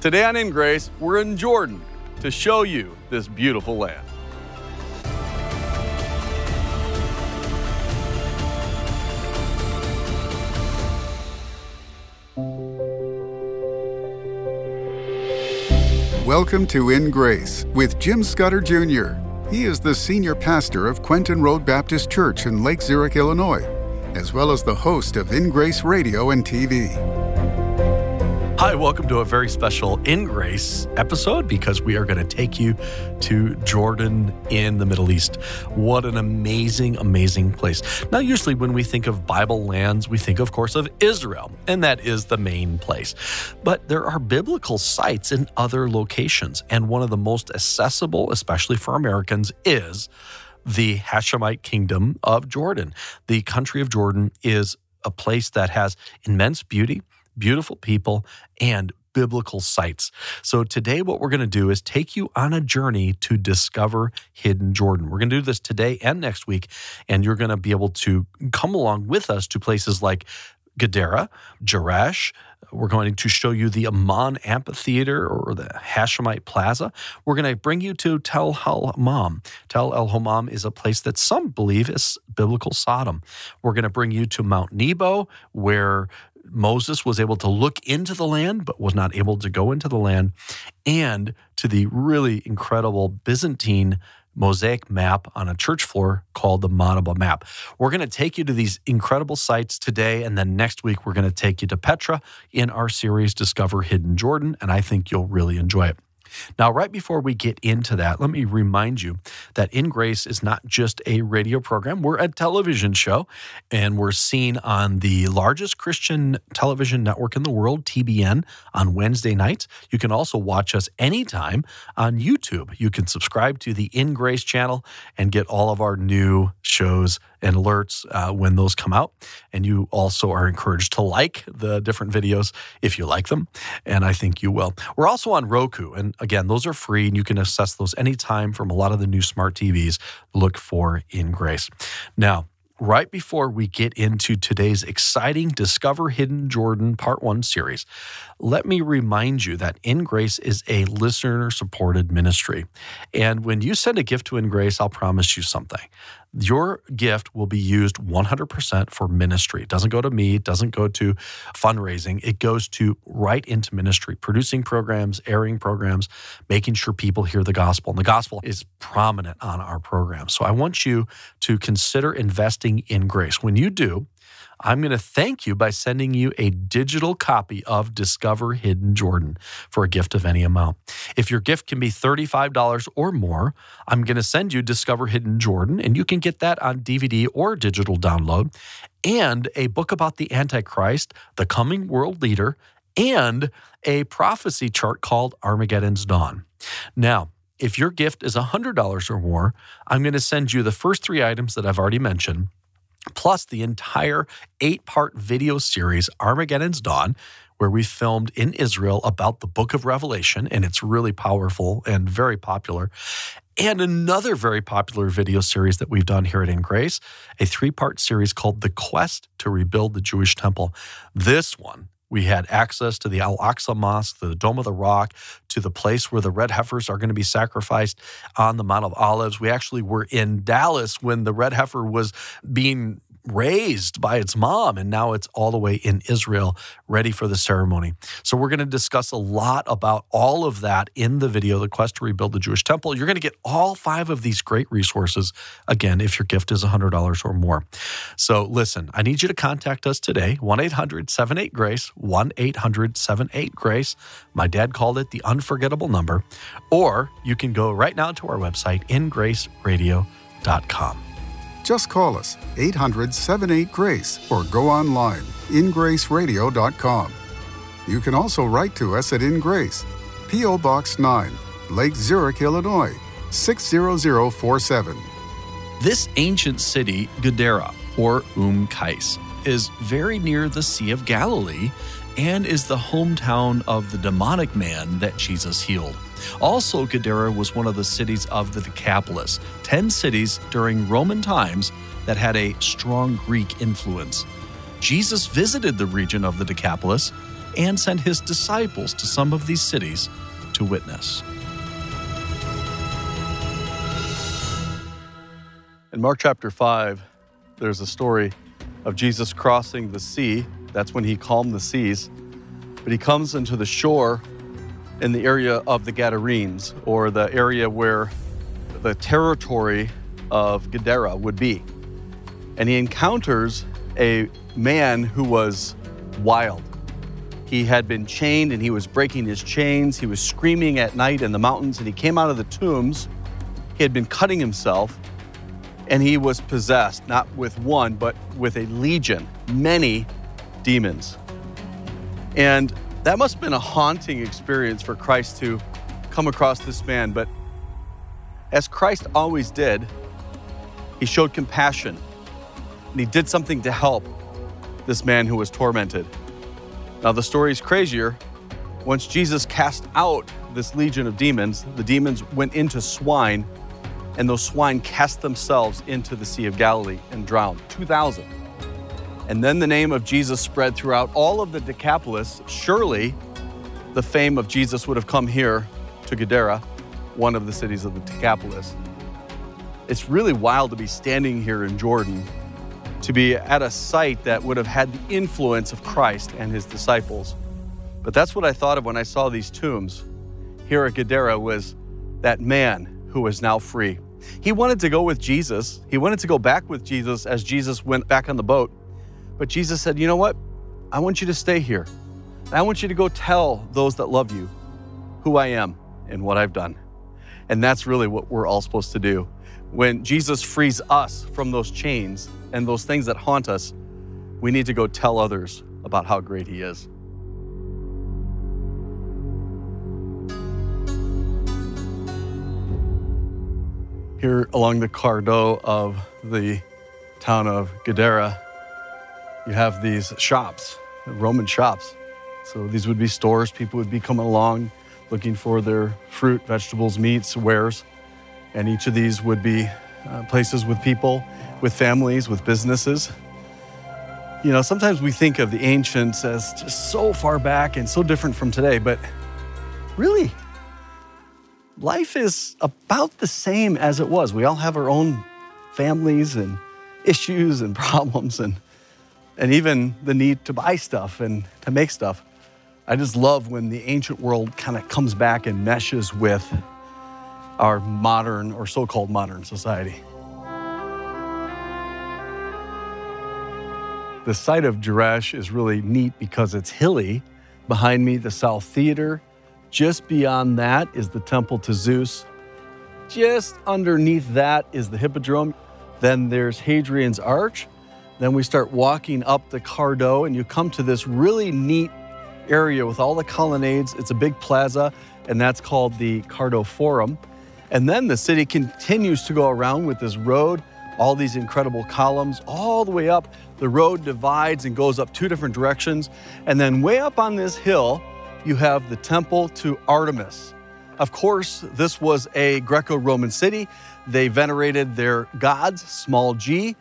Today on In Grace, we're in Jordan to show you this beautiful land. Welcome to In Grace with Jim Scudder Jr. He is the senior pastor of Quentin Road Baptist Church in Lake Zurich, Illinois, as well as the host of In Grace Radio and TV. Hi, welcome to a very special In Grace episode because we are going to take you to Jordan in the Middle East. What an amazing, amazing place. Now, usually when we think of Bible lands, we think, of course, of Israel, and that is the main place. But there are biblical sites in other locations, and one of the most accessible, especially for Americans, is the Hashemite kingdom of Jordan. The country of Jordan is a place that has immense beauty beautiful people, and biblical sites. So, today, what we're going to do is take you on a journey to discover hidden Jordan. We're going to do this today and next week, and you're going to be able to come along with us to places like Gadara, Jerash. We're going to show you the Amman Amphitheater or the Hashemite Plaza. We're going to bring you to Tel El Hammam. Tel El Hammam is a place that some believe is biblical Sodom. We're going to bring you to Mount Nebo, where Moses was able to look into the land, but was not able to go into the land, and to the really incredible Byzantine mosaic map on a church floor called the Madaba map. We're going to take you to these incredible sites today, and then next week we're going to take you to Petra in our series Discover Hidden Jordan, and I think you'll really enjoy it. Now, right before we get into that, let me remind you that In Grace is not just a radio program, we're a television show, and we're seen on the largest Christian television network in the world, TBN, on Wednesday nights. You can also watch us anytime on YouTube. You can subscribe to the In Grace channel and get all of our new shows and alerts uh, when those come out. And you also are encouraged to like the different videos if you like them. And I think you will. We're also on Roku. And again, those are free and you can access those anytime from a lot of the new smart TVs. Look for In Grace. Now, right before we get into today's exciting Discover Hidden Jordan Part 1 series, let me remind you that In Grace is a listener supported ministry. And when you send a gift to In Grace, I'll promise you something your gift will be used 100% for ministry. It doesn't go to me, it doesn't go to fundraising. It goes to right into ministry, producing programs, airing programs, making sure people hear the gospel. And the gospel is prominent on our program. So I want you to consider investing in grace. When you do, I'm going to thank you by sending you a digital copy of Discover Hidden Jordan for a gift of any amount. If your gift can be $35 or more, I'm going to send you Discover Hidden Jordan, and you can get that on DVD or digital download, and a book about the Antichrist, the coming world leader, and a prophecy chart called Armageddon's Dawn. Now, if your gift is $100 or more, I'm going to send you the first three items that I've already mentioned plus the entire eight part video series, Armageddon's Dawn, where we filmed in Israel about the book of Revelation. And it's really powerful and very popular. And another very popular video series that we've done here at In Grace, a three part series called The Quest to Rebuild the Jewish Temple. This one we had access to the Al Aqsa Mosque, the Dome of the Rock, to the place where the red heifers are going to be sacrificed on the Mount of Olives. We actually were in Dallas when the red heifer was being raised by its mom, and now it's all the way in Israel, ready for the ceremony. So, we're going to discuss a lot about all of that in the video, The Quest to Rebuild the Jewish Temple. You're going to get all five of these great resources, again, if your gift is $100 or more. So, listen, I need you to contact us today 1 800 78 Grace, 1 800 78 Grace. My dad called it the unforgettable number. Or you can go right now to our website, ingraceradio.com. Just call us 800 78 Grace or go online ingraceradio.com. You can also write to us at In Grace, P.O. Box 9, Lake Zurich, Illinois 60047. This ancient city, Gadara, or Um Kais, is very near the Sea of Galilee and is the hometown of the demonic man that Jesus healed. Also, Gadara was one of the cities of the Decapolis, 10 cities during Roman times that had a strong Greek influence. Jesus visited the region of the Decapolis and sent his disciples to some of these cities to witness. In Mark chapter 5, there's a story of Jesus crossing the sea. That's when he calmed the seas. But he comes into the shore in the area of the Gadarenes, or the area where the territory of Gadara would be. And he encounters a man who was wild. He had been chained and he was breaking his chains. He was screaming at night in the mountains and he came out of the tombs. He had been cutting himself and he was possessed, not with one, but with a legion, many demons. And that must have been a haunting experience for Christ to come across this man. But as Christ always did, he showed compassion and he did something to help this man who was tormented. Now, the story is crazier. Once Jesus cast out this legion of demons, the demons went into swine and those swine cast themselves into the Sea of Galilee and drowned 2,000. And then the name of Jesus spread throughout all of the Decapolis. Surely the fame of Jesus would have come here to Gadara, one of the cities of the Decapolis. It's really wild to be standing here in Jordan, to be at a site that would have had the influence of Christ and his disciples. But that's what I thought of when I saw these tombs. Here at Gadara was that man who was now free. He wanted to go with Jesus. He wanted to go back with Jesus as Jesus went back on the boat. But Jesus said, You know what? I want you to stay here. I want you to go tell those that love you who I am and what I've done. And that's really what we're all supposed to do. When Jesus frees us from those chains and those things that haunt us, we need to go tell others about how great He is. Here along the Cardo of the town of Gadara, you have these shops, Roman shops. So these would be stores. People would be coming along looking for their fruit, vegetables, meats, wares. And each of these would be uh, places with people, with families, with businesses. You know, sometimes we think of the ancients as just so far back and so different from today, but really, life is about the same as it was. We all have our own families and issues and problems and and even the need to buy stuff and to make stuff. I just love when the ancient world kind of comes back and meshes with our modern or so-called modern society. The site of Jerash is really neat because it's hilly. Behind me, the South Theater, just beyond that is the temple to Zeus. Just underneath that is the Hippodrome. Then there's Hadrian's Arch. Then we start walking up the Cardo, and you come to this really neat area with all the colonnades. It's a big plaza, and that's called the Cardo Forum. And then the city continues to go around with this road, all these incredible columns, all the way up. The road divides and goes up two different directions. And then, way up on this hill, you have the temple to Artemis. Of course, this was a Greco Roman city. They venerated their gods, small g.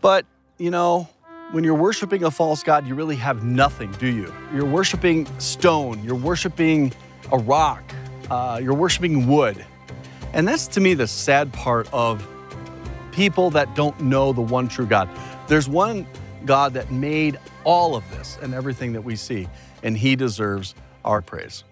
But, you know, when you're worshiping a false god, you really have nothing, do you? You're worshiping stone, you're worshiping a rock, uh, you're worshiping wood. And that's to me the sad part of people that don't know the one true God. There's one God that made all of this and everything that we see, and He deserves our praise.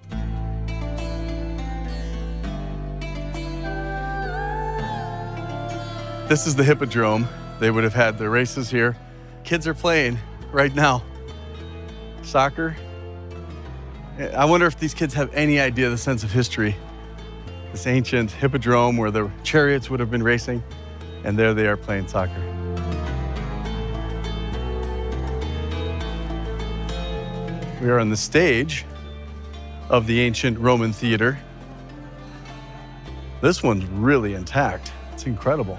This is the Hippodrome. They would have had their races here. Kids are playing right now. Soccer. I wonder if these kids have any idea the sense of history. This ancient hippodrome where the chariots would have been racing, and there they are playing soccer. We are on the stage of the ancient Roman theater. This one's really intact. It's incredible.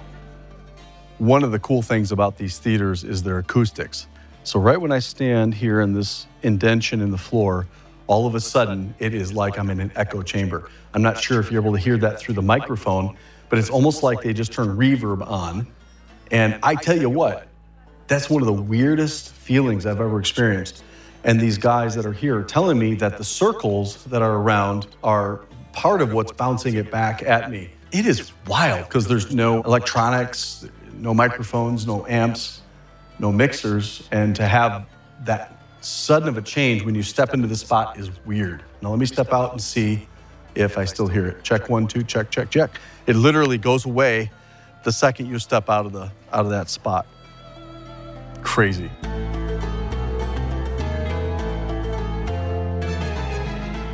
One of the cool things about these theaters is their acoustics. So, right when I stand here in this indention in the floor, all of a sudden it is like I'm in an echo chamber. I'm not sure if you're able to hear that through the microphone, but it's almost like they just turned reverb on. And I tell you what, that's one of the weirdest feelings I've ever experienced. and these guys that are here are telling me that the circles that are around are part of what's bouncing it back at me. It is wild because there's no electronics, no microphones, no amps, no mixers, and to have that sudden of a change when you step into the spot is weird. Now let me step out and see if I still hear it. Check one, two, check, check, check. It literally goes away the second you step out of the out of that spot. Crazy.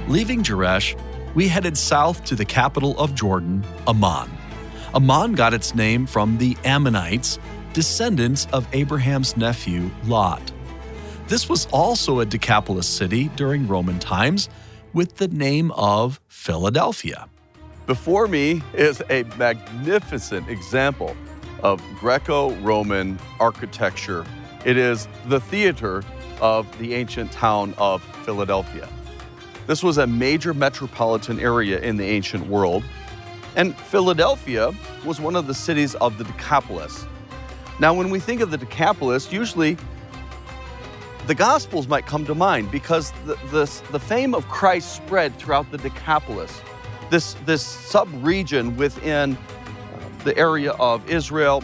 Leaving Jerash, we headed south to the capital of Jordan, Amman. Amman got its name from the Ammonites, descendants of Abraham's nephew Lot. This was also a Decapolis city during Roman times with the name of Philadelphia. Before me is a magnificent example of Greco Roman architecture. It is the theater of the ancient town of Philadelphia. This was a major metropolitan area in the ancient world, and Philadelphia was one of the cities of the Decapolis. Now, when we think of the Decapolis, usually the Gospels might come to mind because the, the, the fame of Christ spread throughout the Decapolis, this, this sub region within uh, the area of Israel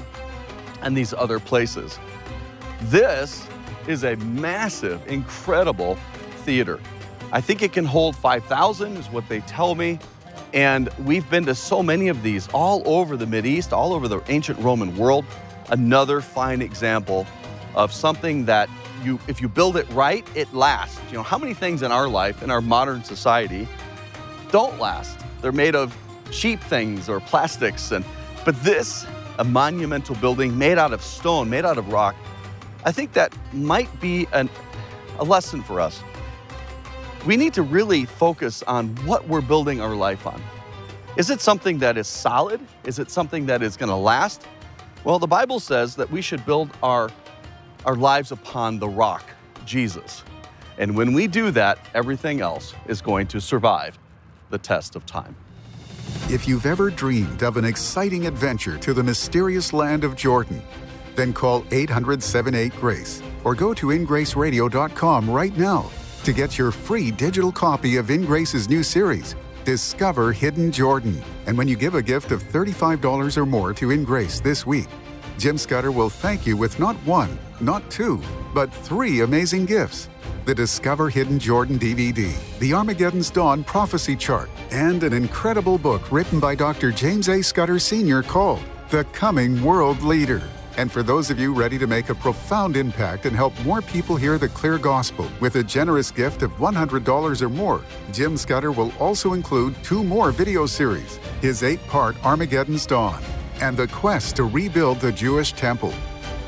and these other places. This is a massive, incredible theater. I think it can hold 5,000, is what they tell me. And we've been to so many of these all over the East, all over the ancient Roman world. Another fine example of something that you, if you build it right, it lasts. You know, how many things in our life, in our modern society, don't last? They're made of cheap things or plastics. And, but this, a monumental building made out of stone, made out of rock, I think that might be an, a lesson for us we need to really focus on what we're building our life on. Is it something that is solid? Is it something that is going to last? Well, the Bible says that we should build our, our lives upon the rock, Jesus. And when we do that, everything else is going to survive the test of time. If you've ever dreamed of an exciting adventure to the mysterious land of Jordan, then call 800 78 Grace or go to ingraceradio.com right now to get your free digital copy of In Grace's new series, Discover Hidden Jordan. And when you give a gift of $35 or more to In Grace this week, Jim Scudder will thank you with not one, not two, but three amazing gifts the Discover Hidden Jordan DVD, the Armageddon's Dawn Prophecy Chart, and an incredible book written by Dr. James A. Scudder Sr. called The Coming World Leader. And for those of you ready to make a profound impact and help more people hear the clear gospel with a generous gift of $100 or more, Jim Scudder will also include two more video series his eight part Armageddon's Dawn and the quest to rebuild the Jewish temple.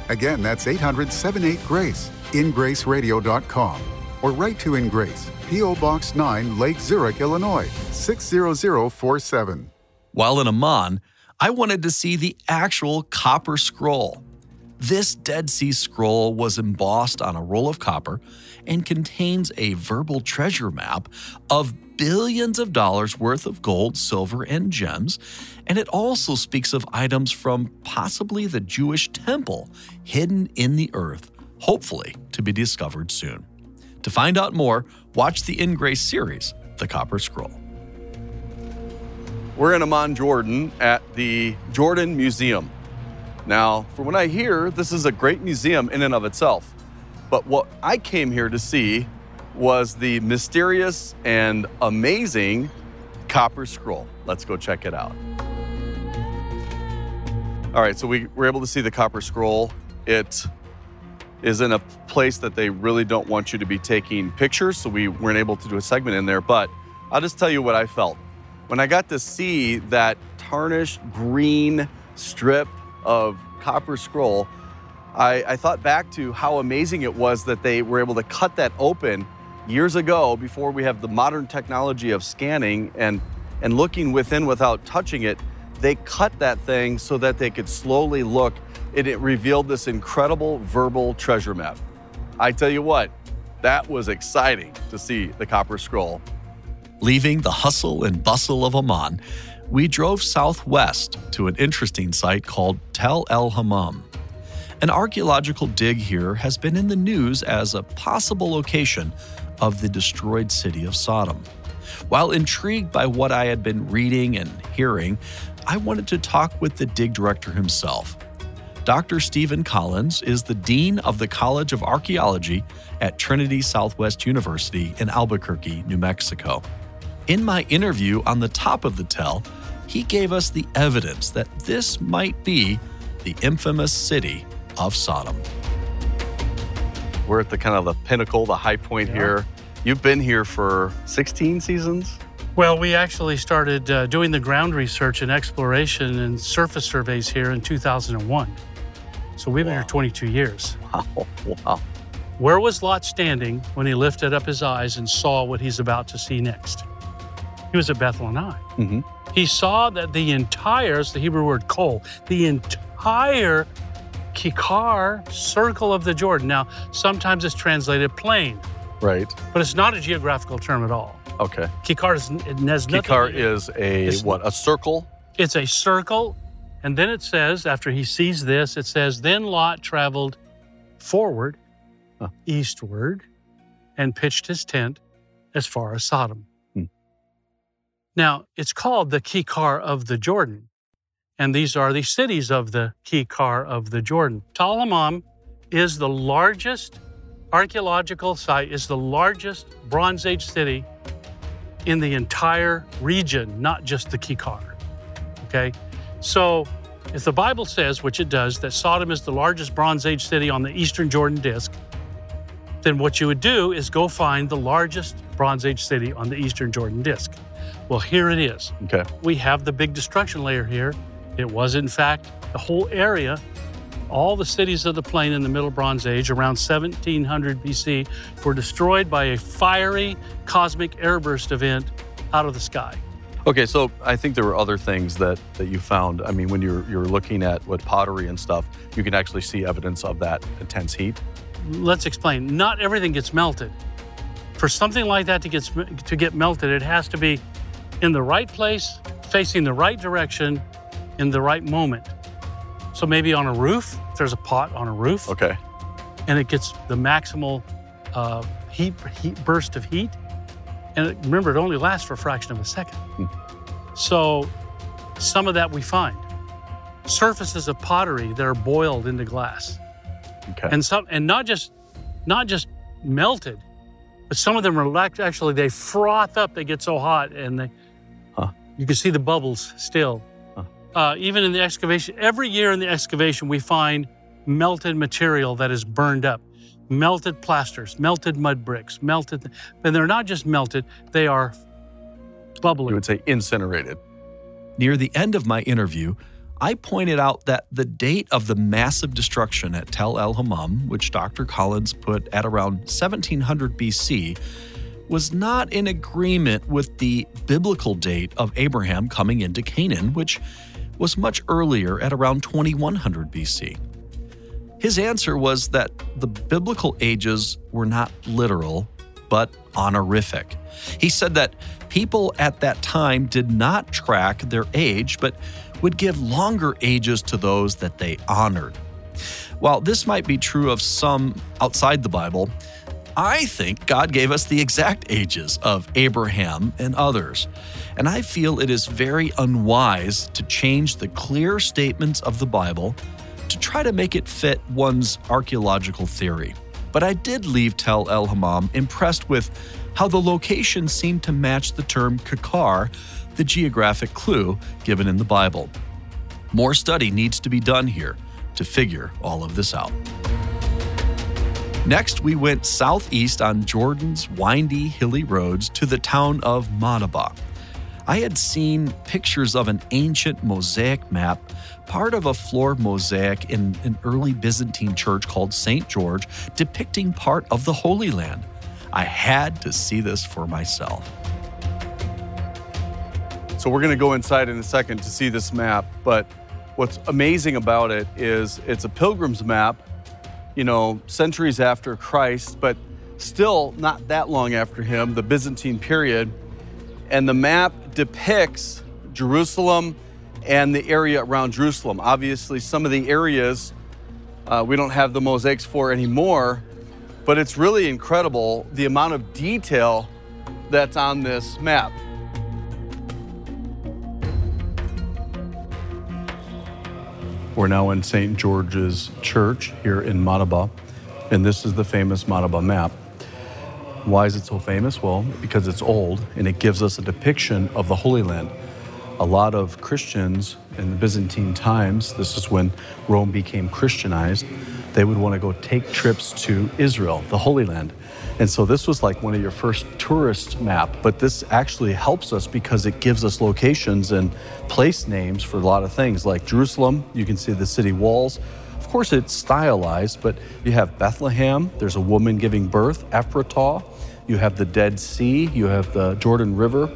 Again, that's 800 78 Grace, ingraceradio.com, or write to In Grace, P.O. Box 9, Lake Zurich, Illinois, 60047. While in Amman, I wanted to see the actual copper scroll. This Dead Sea Scroll was embossed on a roll of copper and contains a verbal treasure map of billions of dollars worth of gold, silver, and gems, and it also speaks of items from possibly the Jewish temple hidden in the earth, hopefully to be discovered soon. To find out more, watch the In Grace series, The Copper Scroll. We're in Amman, Jordan at the Jordan Museum. Now, from what I hear, this is a great museum in and of itself. But what I came here to see was the mysterious and amazing Copper Scroll. Let's go check it out. All right, so we were able to see the Copper Scroll. It is in a place that they really don't want you to be taking pictures, so we weren't able to do a segment in there. But I'll just tell you what I felt. When I got to see that tarnished green strip of copper scroll, I, I, thought back to how amazing it was that they were able to cut that open years ago before we have the modern technology of scanning and, and looking within without touching it. They cut that thing so that they could slowly look and it revealed this incredible verbal treasure map. I tell you what, that was exciting to see the copper scroll Leaving the hustle and bustle of Amman, we drove southwest to an interesting site called Tel El Hammam. An archaeological dig here has been in the news as a possible location of the destroyed city of Sodom. While intrigued by what I had been reading and hearing, I wanted to talk with the dig director himself. Dr. Stephen Collins is the Dean of the College of Archaeology at Trinity Southwest University in Albuquerque, New Mexico. In my interview on the top of the tell, he gave us the evidence that this might be the infamous city of Sodom. We're at the kind of the pinnacle, the high point Yeah. here. You've been here for 16 seasons? Well, we actually started uh, doing the ground research and exploration and surface surveys here in 2001. So we've been Wow. here 22 years. Wow. Wow. Where was Lot standing when he lifted up his eyes and saw what he's about to see next? He was at Bethel. Mhm. He saw that the entire, it's the Hebrew word kol, the entire kikar circle of the Jordan. Now, sometimes it's translated plain, Right. but it's not a geographical term at all. Okay. Kikar is, it has Kikar is a It's- what? A circle? It's a circle. And then it says, after he sees this, it says, Then Lot traveled forward, Huh. eastward, and pitched his tent as far as Sodom. Now, it's called the Kikar of the Jordan. And these are the cities of the Kikar of the Jordan. Hammam is the largest archaeological site, is the largest Bronze Age city in the entire region, not just the Kikar. Okay? So, if the Bible says, which it does, that Sodom is the largest Bronze Age city on the eastern Jordan disk, then what you would do is go find the largest Bronze Age city on the eastern Jordan disk. Well, here it is. Okay. We have the big destruction layer here. It was, in fact, the whole area, all the cities of the plain in the Middle Bronze Age around 1700 BC were destroyed by a fiery cosmic airburst event out of the sky. Okay, so I think there were other things that that you found. I mean, when you're you're looking at what pottery and stuff, you can actually see evidence of that intense heat. let's explain. Not everything gets melted. For something like that to get to get melted, it has to be in the right place, facing the right direction, in the right moment. So maybe on a roof, if there's a pot on a roof, Okay. and it gets the maximal uh, heat, heat burst of heat. And it- remember, it only lasts for a fraction of a second. So some of that we find. Surfaces of pottery that are boiled into glass Okay. and some and not just not just melted but some of them are actually they froth up they get so hot and they. You can see the bubbles still Huh. uh, even in the excavation every year in the excavation we find melted material that is burned up melted plasters melted mud bricks melted and they're not just melted they are bubbling. you would say incinerated. Near the end of my interview, I pointed out that the date of the massive destruction at Tel El Hammam, which Dr. Collins put at around 1700 BC, was not in agreement with the biblical date of Abraham coming into Canaan, which was much earlier at around 2100 BC. His answer was that the biblical ages were not literal, but honorific. He said that people at that time did not track their age, but would give longer ages to those that they honored. While this might be true of some outside the Bible, I think God gave us the exact ages of Abraham and others. And I feel it is very unwise to change the clear statements of the Bible to try to make it fit one's archaeological theory. But I did leave Tel El Hammam impressed with how the location seemed to match the term Kikar, the geographic clue given in the Bible. More study needs to be done here to figure all of this out. Next, we went southeast on Jordan's windy, hilly roads to the town of Madaba. I had seen pictures of an ancient mosaic map, part of a floor mosaic in an early Byzantine church called St. George, depicting part of the Holy Land. I had to see this for myself. So we're going to go inside in a second to see this map, but what's amazing about it is it's a pilgrim's map, you know, centuries after Christ, but still not that long after him, the Byzantine period. And the map depicts Jerusalem and the area around Jerusalem. Obviously, some of the areas uh, we don't have the mosaics for anymore, but it's really incredible the amount of detail that's on this map. We're now in St. George's Church here in Madaba, and this is the famous Madaba map. Why is it so famous? Well, because it's old and it gives us a depiction of the Holy Land. A lot of Christians in the Byzantine times, this is when Rome became Christianized, they would want to go take trips to Israel, the Holy Land. And so this was like one of your first tourist map, but this actually helps us because it gives us locations and place names for a lot of things like Jerusalem, you can see the city walls. Of course, it's stylized, but you have Bethlehem, there's a woman giving birth, Ephratah, you have the Dead Sea, you have the Jordan River.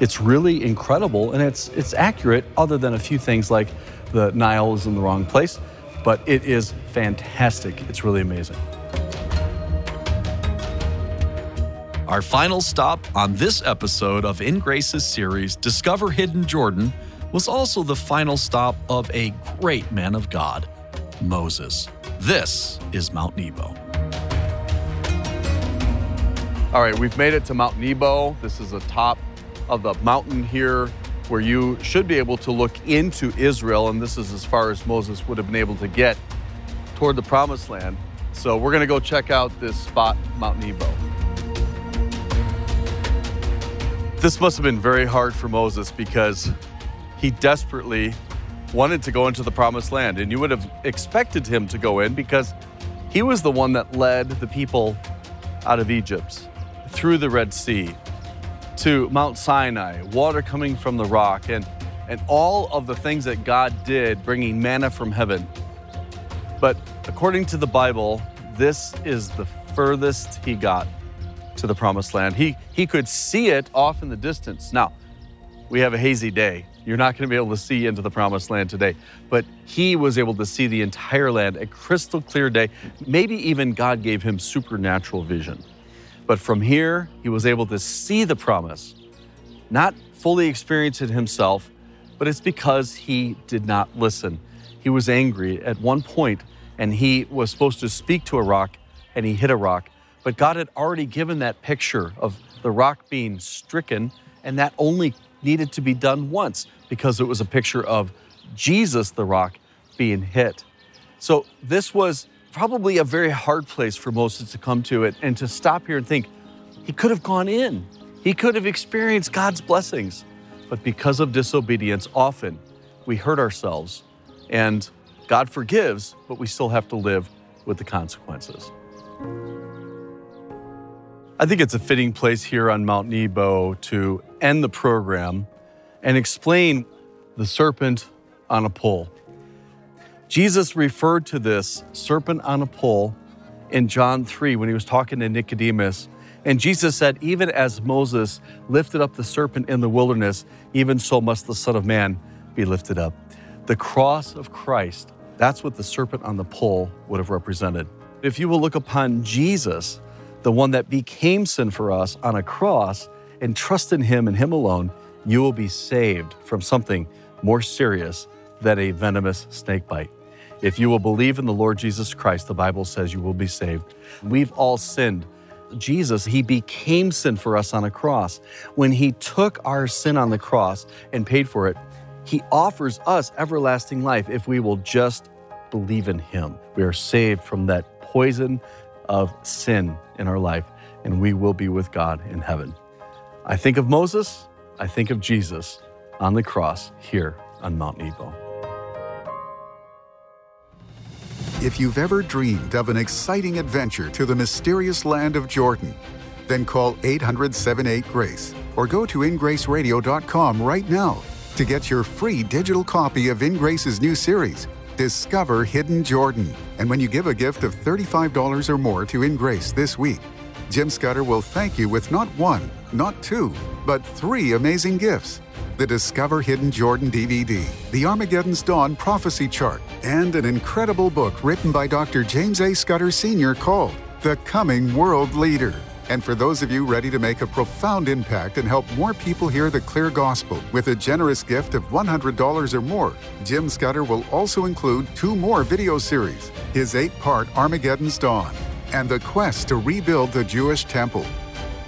It's really incredible and it's it's accurate other than a few things like the Nile is in the wrong place, but it is fantastic. It's really amazing. Our final stop on this episode of In Grace's series, Discover Hidden Jordan, was also the final stop of a great man of God, Moses. This is Mount Nebo. All right, we've made it to Mount Nebo. This is the top of the mountain here where you should be able to look into Israel, and this is as far as Moses would have been able to get toward the promised land. So we're going to go check out this spot, Mount Nebo. This must have been very hard for Moses because he desperately wanted to go into the promised land. And you would have expected him to go in because he was the one that led the people out of Egypt through the Red Sea to Mount Sinai, water coming from the rock, and, and all of the things that God did, bringing manna from heaven. But according to the Bible, this is the furthest he got to the promised land. He, he could see it off in the distance. Now, we have a hazy day. You're not going to be able to see into the promised land today. But he was able to see the entire land, a crystal clear day. Maybe even God gave him supernatural vision. But from here, he was able to see the promise, not fully experience it himself, but it's because he did not listen. He was angry at one point, and he was supposed to speak to a rock, and he hit a rock. But God had already given that picture of the rock being stricken, and that only needed to be done once because it was a picture of Jesus, the rock, being hit. So this was probably a very hard place for Moses to come to it and to stop here and think he could have gone in. He could have experienced God's blessings. But because of disobedience, often we hurt ourselves and God forgives, but we still have to live with the consequences. I think it's a fitting place here on Mount Nebo to end the program and explain the serpent on a pole. Jesus referred to this serpent on a pole in John 3 when he was talking to Nicodemus. And Jesus said, Even as Moses lifted up the serpent in the wilderness, even so must the Son of Man be lifted up. The cross of Christ, that's what the serpent on the pole would have represented. If you will look upon Jesus, the one that became sin for us on a cross, and trust in him and him alone, you will be saved from something more serious than a venomous snake bite. If you will believe in the Lord Jesus Christ, the Bible says you will be saved. We've all sinned. Jesus, he became sin for us on a cross. When he took our sin on the cross and paid for it, he offers us everlasting life if we will just believe in him. We are saved from that poison of sin in our life, and we will be with God in heaven. I think of Moses, I think of Jesus on the cross here on Mount Nebo. If you've ever dreamed of an exciting adventure to the mysterious land of Jordan, then call 800 78 Grace or go to ingraceradio.com right now to get your free digital copy of Ingrace's new series, Discover Hidden Jordan. And when you give a gift of $35 or more to In Grace this week, Jim Scudder will thank you with not one, not two, but three amazing gifts the Discover Hidden Jordan DVD, the Armageddon's Dawn Prophecy Chart, and an incredible book written by Dr. James A. Scudder Sr. called The Coming World Leader. And for those of you ready to make a profound impact and help more people hear the clear gospel with a generous gift of $100 or more, Jim Scudder will also include two more video series his eight part Armageddon's Dawn and the quest to rebuild the Jewish temple.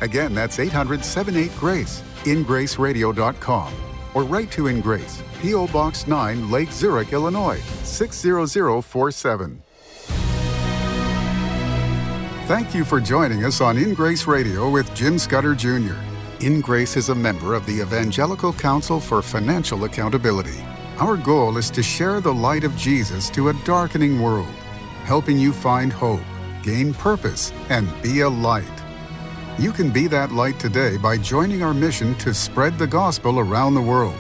Again, that's 800 78 Grace, ingraceradio.com, or write to In Grace, P.O. Box 9, Lake Zurich, Illinois, 60047. Thank you for joining us on In Grace Radio with Jim Scudder Jr. In Grace is a member of the Evangelical Council for Financial Accountability. Our goal is to share the light of Jesus to a darkening world, helping you find hope, gain purpose, and be a light. You can be that light today by joining our mission to spread the gospel around the world.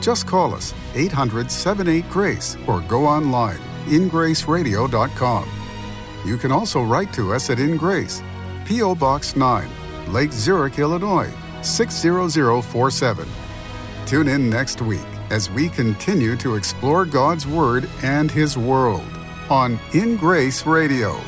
Just call us 800 78 Grace or go online ingraceradio.com. You can also write to us at In Grace, P.O. Box 9, Lake Zurich, Illinois 60047. Tune in next week as we continue to explore God's Word and His world on In Grace Radio.